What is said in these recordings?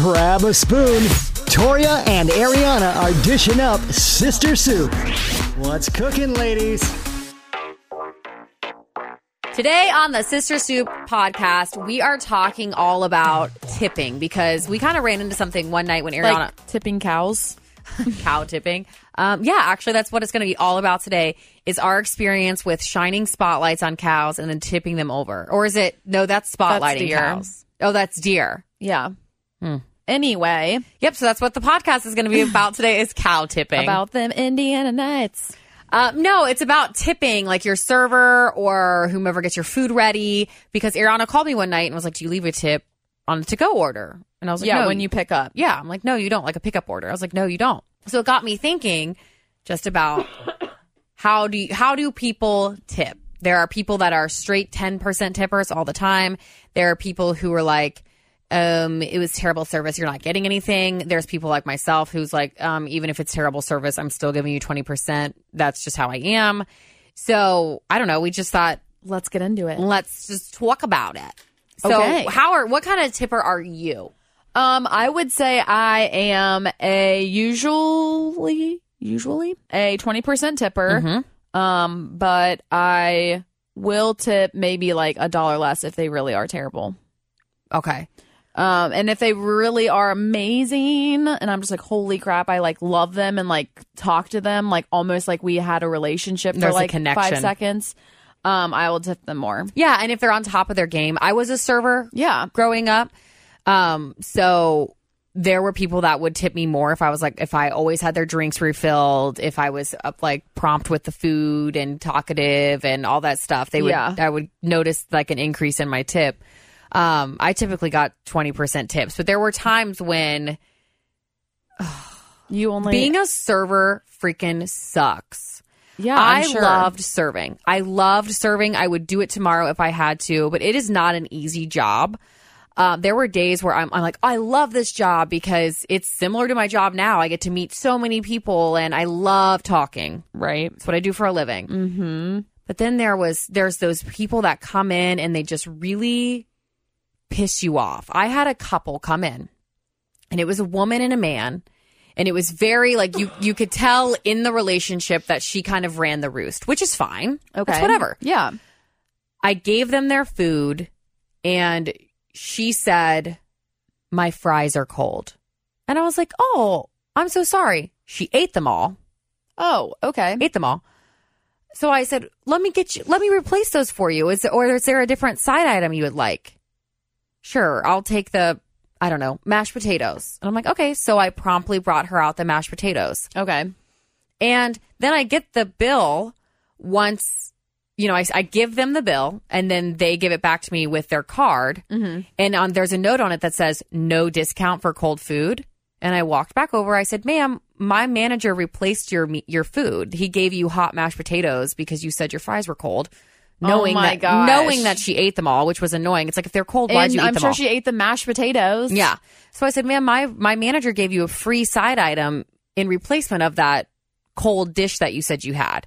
Grab a spoon. Toria and Ariana are dishing up sister soup. What's cooking, ladies? Today on the Sister Soup podcast, we are talking all about tipping because we kind of ran into something one night when Ariana Like tipping cows. cow tipping. Um, yeah, actually, that's what it's going to be all about today. Is our experience with shining spotlights on cows and then tipping them over, or is it no? That's spotlighting deer. cows. Oh, that's deer. Yeah. Hmm. Anyway, Yep. So that's what the podcast is going to be about today. Is cow tipping about them Indiana Nights. Um, no, it's about tipping, like your server or whomever gets your food ready. Because Ariana called me one night and was like, "Do you leave a tip on a to-go order?" And I was like, Yeah, "No, when you pick up. Yeah, I'm like, "No, you don't." Like a pickup order. I was like, "No, you don't." So it got me thinking, just about how do you, how do people tip? There are people that are straight ten percent tippers all the time. There are people who are like. Um, it was terrible service. You're not getting anything. There's people like myself who's like, um, even if it's terrible service, I'm still giving you 20%. That's just how I am. So I don't know. We just thought, Let's get into it. let's just talk about it. So Okay. how are, what kind of tipper are you? Um, I would say I am a usually usually a twenty percent tipper. Mm-hmm. Um, but I will tip maybe like a dollar less if they really are terrible. Okay. Um, and if they really are amazing, and I'm just like, holy crap, I like love them and like talk to them, like almost like we had a relationship There's for a like connection. five seconds. Um, I will tip them more. Yeah. And if they're on top of their game, I was a server Yeah. growing up. Um, so there were people that would tip me more if I was like, if I always had their drinks refilled, if I was up like prompt with the food and talkative and all that stuff, they would, Yeah. I would notice like an increase in my tip. Um, I typically got 20% tips, but there were times when You only being a server freaking sucks. yeah. I I'm sure. loved serving. I loved serving. I would do it tomorrow if I had to, but it is not an easy job. Um, there were days where I'm, I'm like, I love this job because it's similar to my job now. I get to meet so many people and I love talking. right. It's what I do for a living. Mm-hmm. But then there was there's those people that come in and they just really piss you off. I had a couple come in, and it was a woman and a man, and it was very like you you could tell in the relationship that she kind of ran the roost, which is fine. Okay. That's whatever. Yeah. I gave them their food, and she said, "My fries are cold," and I was like, "Oh, I'm so sorry." She ate them all Oh, okay. ate them all. So I said, "Let me get you. Let me replace those for you. Is or is there a different side item you would like?" Sure, I'll take the I don't know mashed potatoes. And I'm like, okay. So I promptly brought her out the mashed potatoes, Okay. and then I get the bill once. You know, I, I give them the bill, and then they give it back to me with their card. Mm-hmm. And on there's a note on it that says no discount for cold food. And I walked back over. I said, "Ma'am, my manager replaced your your food. He gave you hot mashed potatoes because you said your fries were cold." Knowing Oh my that, gosh. knowing that she ate them all, which was annoying. It's like if they're cold, why'd And you eat I'm them sure all? she ate the mashed potatoes. yeah. So I said, "Ma'am, my my manager gave you a free side item in replacement of that cold dish that you said you had."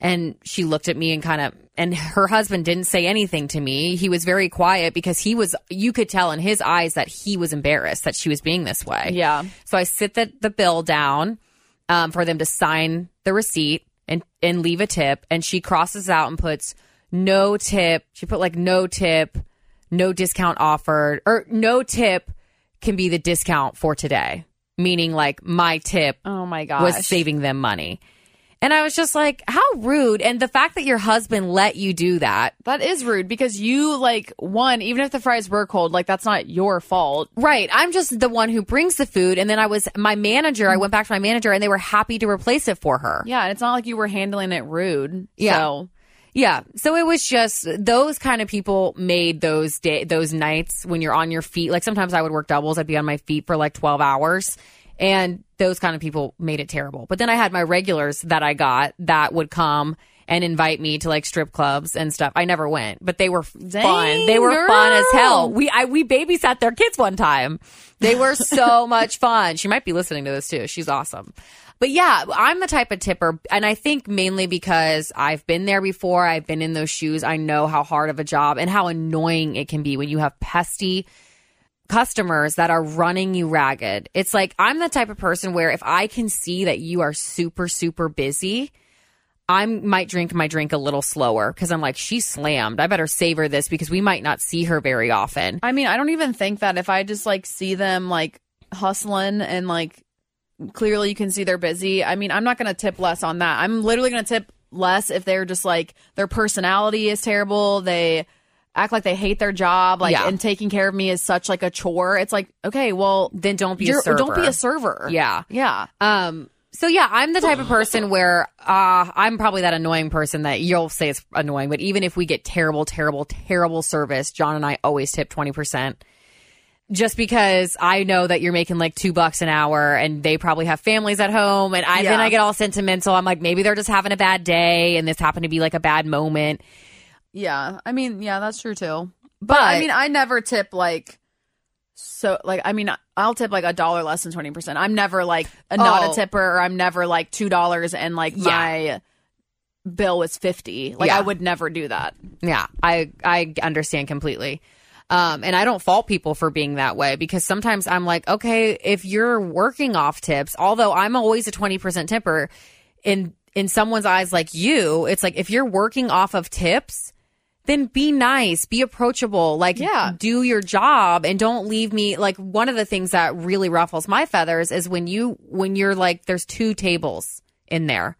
And she looked at me and kind of, and her husband didn't say anything to me. He was very quiet because he was, you could tell in his eyes that he was embarrassed that she was being this way. Yeah. So I sit the, the bill down um, for them to sign the receipt and, and leave a tip. And she crosses out and puts no tip. She put like no tip, no discount offered, or no tip can be the discount for today. Meaning like my tip Oh my gosh. was saving them money. And I was just like, how rude. And the fact that your husband let you do that. That is rude because you like one, even if the fries were cold, like that's not your fault. Right. I'm just the one who brings the food. And then I was my manager. I went back to my manager and they were happy to replace it for her. Yeah, and it's not like you were handling it rude. Yeah. So Yeah. So it was just those kind of people made those day those nights when you're on your feet. Like sometimes I would work doubles. I'd be on my feet for like 12 hours. And those kind of people made it terrible. But then I had my regulars that I got that would come and invite me to like strip clubs and stuff. I never went, but they were fun. They were fun as hell. We I we babysat their kids one time. They were so much fun. She might be listening to this too. She's awesome. But yeah, I'm the type of tipper, and I think mainly because I've been there before. I've been in those shoes. I know how hard of a job and how annoying it can be when you have pesty customers that are running you ragged. It's like I'm the type of person where if I can see that you are super super busy, I might drink my drink a little slower because I'm like she's slammed. I better savor this because we might not see her very often. I mean, I don't even think that if I just like see them like hustling and like clearly you can see they're busy. I mean, I'm not going to tip less on that. I'm literally going to tip less if they're just like their personality is terrible. They act like they hate their job, like Yeah. and taking care of me is such like a chore. It's like, okay, well, Then don't be a server. don't be a server. Yeah. Yeah. Um. So yeah, I'm the type of person where uh, I'm probably that annoying person that you'll say it's annoying, but even if we get terrible, terrible, terrible service, John and I always tip twenty percent. Just because I know that you're making like two bucks an hour, and they probably have families at home, and I then I get all sentimental. I'm like, maybe they're just having a bad day, and this happened to be like a bad moment. Yeah. I mean, yeah, that's true too. But, I mean, I never tip like so like I mean, I'll tip like a dollar less than 20%. I'm never like a, not Oh. a tipper or I'm never like $2 and like Yeah. my bill was 50. Like Yeah. I would never do that. Yeah, I I understand completely. Um, and I don't fault people for being that way because sometimes I'm like, okay, if you're working off tips, although I'm always a 20% tipper, in in someone's eyes like you, it's like if you're working off of tips, then be nice, be approachable, like Yeah. do your job and don't leave me like one of the things that really ruffles my feathers is when you when you're like there's two tables in there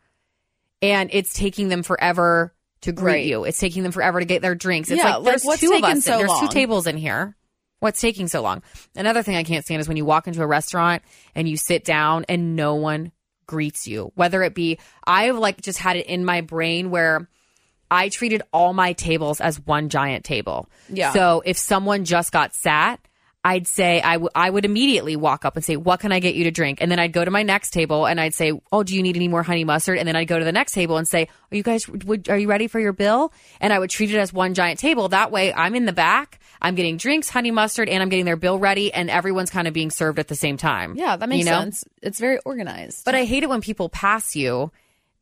and it's taking them forever to greet Right. you. It's taking them forever to get their drinks. It's Yeah, like like, there's what's two of us. so there's long? two tables in here. What's taking so long? Another thing I can't stand is when you walk into a restaurant and you sit down and no one greets you. Whether it be I've like just had it in my brain where I treated all my tables as one giant table. Yeah. So if someone just got sat, I'd say I, w- I would immediately walk up and say, "What can I get you to drink?" And then I'd go to my next table and I'd say, "Oh, do you need any more honey mustard?" And then I'd go to the next table and say, "Are you guys would, are you ready for your bill?" And I would treat it as one giant table. That way, I'm in the back, I'm getting drinks, honey mustard, and I'm getting their bill ready, and everyone's kind of being served at the same time. Yeah, that makes You know? sense. It's very organized. But I hate it when people pass you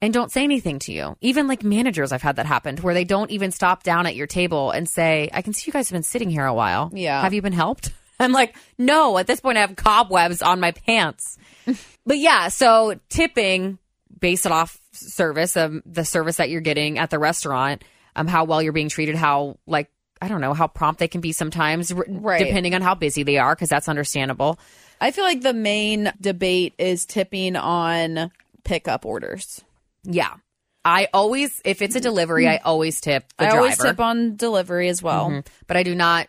and don't say anything to you. Even like managers, I've had that happen to where they don't even stop down at your table and say, I can see you guys have been sitting here a while. Yeah. Have you been helped? I'm like, no, at this point I have cobwebs on my pants. but yeah, so tipping based it off service, um, the service that you're getting at the restaurant, um, how well you're being treated, how like, I don't know, how prompt they can be sometimes, r- Right. depending on how busy they are, because that's understandable. I feel like the main debate is tipping on pickup orders. Yeah. I always, if it's a delivery, I always tip the I driver. always tip on delivery as well. Mhm. But I do not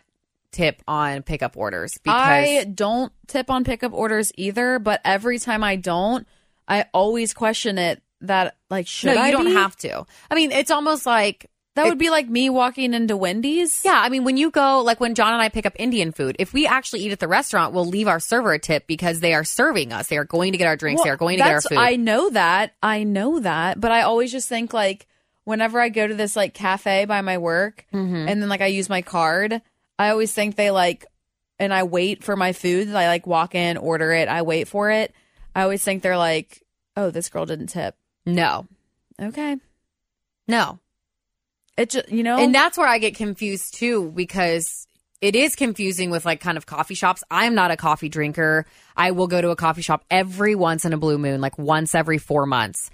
tip on pickup orders because I don't tip on pickup orders either, but every time I don't, I always question it that like should no, you I don't be? have to. I mean, it's almost like That would be like me walking into Wendy's. yeah. I mean, when you go, like when John and I pick up Indian food, if we actually eat at the restaurant, we'll leave our server a tip because they are serving us. They are going to get our drinks. Well, they are going to get our food. I know that. I know that. But I always just think like whenever I go to this like cafe by my work Mm-hmm. and then like I use my card, I always think they like and I wait for my food. I like walk in, order it, I wait for it. I always think they're like, Oh, this girl didn't tip. no, Okay. no. It just you know And that's where I get confused too because it is confusing with like kind of coffee shops. I'm not a coffee drinker. I will go to a coffee shop every once in a blue moon, like once every four months.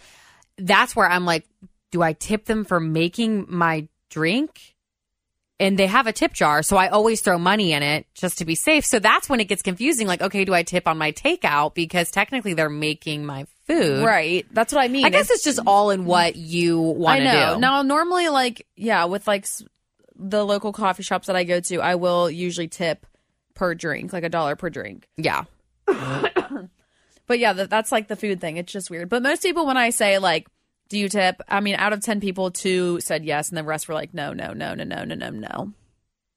That's where I'm like, do I tip them for making my drink? And they have a tip jar, so I always throw money in it just to be safe. So that's when it gets confusing. Like, okay, do I tip on my takeout because technically they're making my food? right. That's what I mean. I guess it's just all in what you want to do. Now, normally, like, yeah, with like the local coffee shops that I go to, I will usually tip per drink, like a dollar per drink. yeah. But yeah, that, that's like the food thing. It's just weird. But most people, when I say like, "Do you tip?" I mean, out of ten people, two said yes, and the rest were like, "No, no, no, no, no, no, no, no."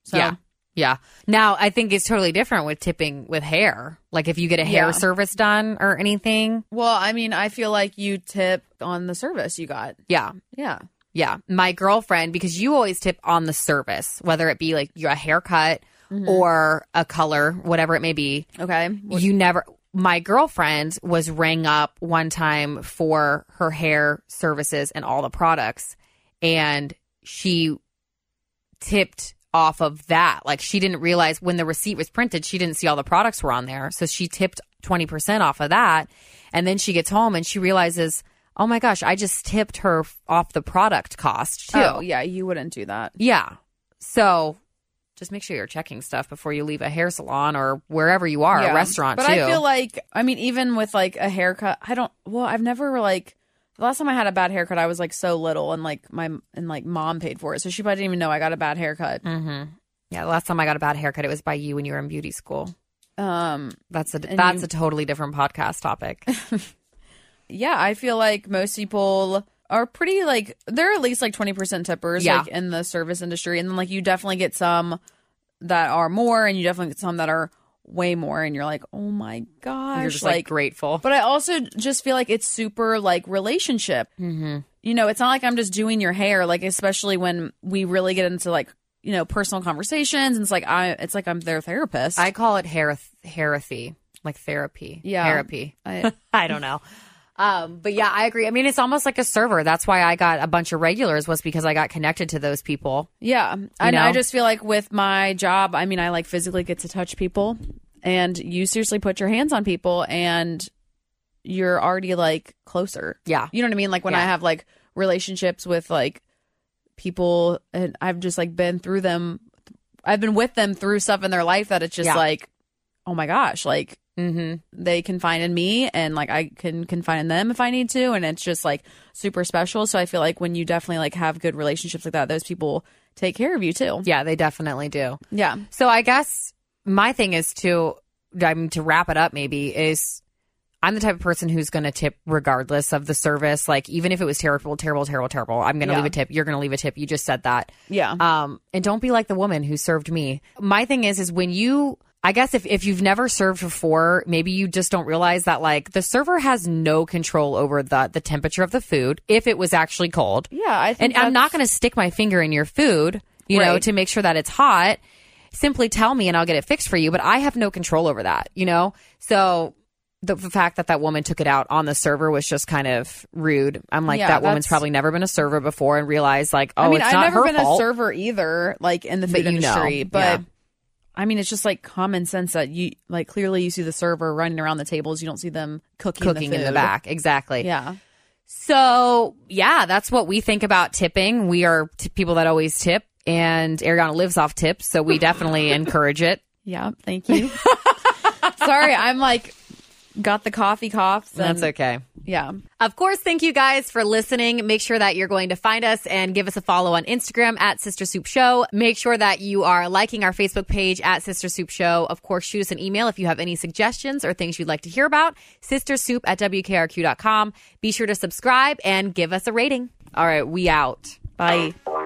So, Yeah. Yeah. Now, I think it's totally different with tipping with hair. Like if you get a hair Yeah. service done or anything. Well, I mean, I feel like you tip on the service you got. Yeah. Yeah. Yeah. My girlfriend, because you always tip on the service, whether it be like a haircut mm-hmm. or a color, whatever it may be. Okay. You never. My girlfriend was rang up one time for her hair services and all the products, and she tipped off of that. Like she didn't realize when the receipt was printed, she didn't see all the products were on there. So she tipped 20% off of that. And then she gets home and she realizes, oh my gosh, I just tipped her off the product cost too. Oh, yeah, you wouldn't do that. Yeah. So just make sure you're checking stuff before you leave a hair salon or wherever you are, Yeah. a restaurant But too. I feel like, I mean, even with like a haircut, I don't. Well, I've never like. The last time I had a bad haircut, I was like so little, and like my and like mom paid for it, so she probably didn't even know I got a bad haircut. yeah, the last time I got a bad haircut, it was by you when you were in beauty school. Um, That's a that's you- a totally different podcast topic. yeah, I feel like most people are pretty like they're at least like twenty percent tippers, Yeah. like in the service industry, and then like you definitely get some that are more, and you definitely get some that are way more, and you're like, oh my gosh, You're just like, grateful. But I also just feel like it's super like relationship. Mm-hmm. You know, it's not like I'm just doing your hair. Like especially when we really get into like you know personal conversations, and it's like I, it's like I'm their therapist. I call it hair therapy, like therapy. Yeah. therapy. I- I don't know. Um, but yeah, I agree. I mean, it's almost like a server. That's why I got a bunch of regulars was because I got connected to those people. yeah, and know? I just feel like with my job, I mean, I like physically get to touch people, and you seriously put your hands on people, and you're already like closer. Yeah. You know what I mean? Like when I have like relationships with like people and I've just like been through them I've been with them through stuff in their life that it's just Yeah. like oh my gosh, like Mm-hmm. they confide in me and like I can confide in them if I need to and it's just like super special. So I feel like when you definitely like have good relationships like that, those people take care of you too. Yeah, they definitely do. Yeah. So I guess my thing is to, I mean, to wrap it up, maybe is I'm the type of person who's going to tip regardless of the service. Like even if it was terrible, terrible, terrible, terrible, I'm going to Yeah. leave a tip. You're going to leave a tip. You just said that. Yeah. Um, and don't be like the woman who served me. My thing is, is when you, I guess if, if you've never served before, maybe you just don't realize that like the server has no control over the, the temperature of the food if it was actually cold. yeah, I think And I'm not going to stick my finger in your food, you know, to make sure that it's hot. Simply tell me and I'll get it fixed for you. But I have no control over that, you know? So the, the fact that that woman took it out on the server was just kind of rude. I'm like, Yeah, that woman's probably never been a server before and realized like, oh, I mean, it's I've not never her been fault. a server either, like in the But food you know, industry. But yeah. I mean, it's just like common sense that you like clearly you see the server running around the tables, you don't see them cooking, Cooking the in the back. Exactly. Yeah, So, yeah, that's what we think about tipping. We are t- people that always tip, and Ariana lives off tips, so we definitely encourage it. yeah. Thank you. Sorry, I'm like got the coffee coughs. And, That's okay. Yeah, Of course, thank you guys for listening. Make sure that you're going to find us and give us a follow on Instagram at Sister Soup Show. Make sure that you are liking our Facebook page at Sister Soup Show. Of course, shoot us an email if you have any suggestions or things you'd like to hear about. Sister Soup at WKRQ.com. Be sure to subscribe and give us a rating. All right, we out. bye. Oh.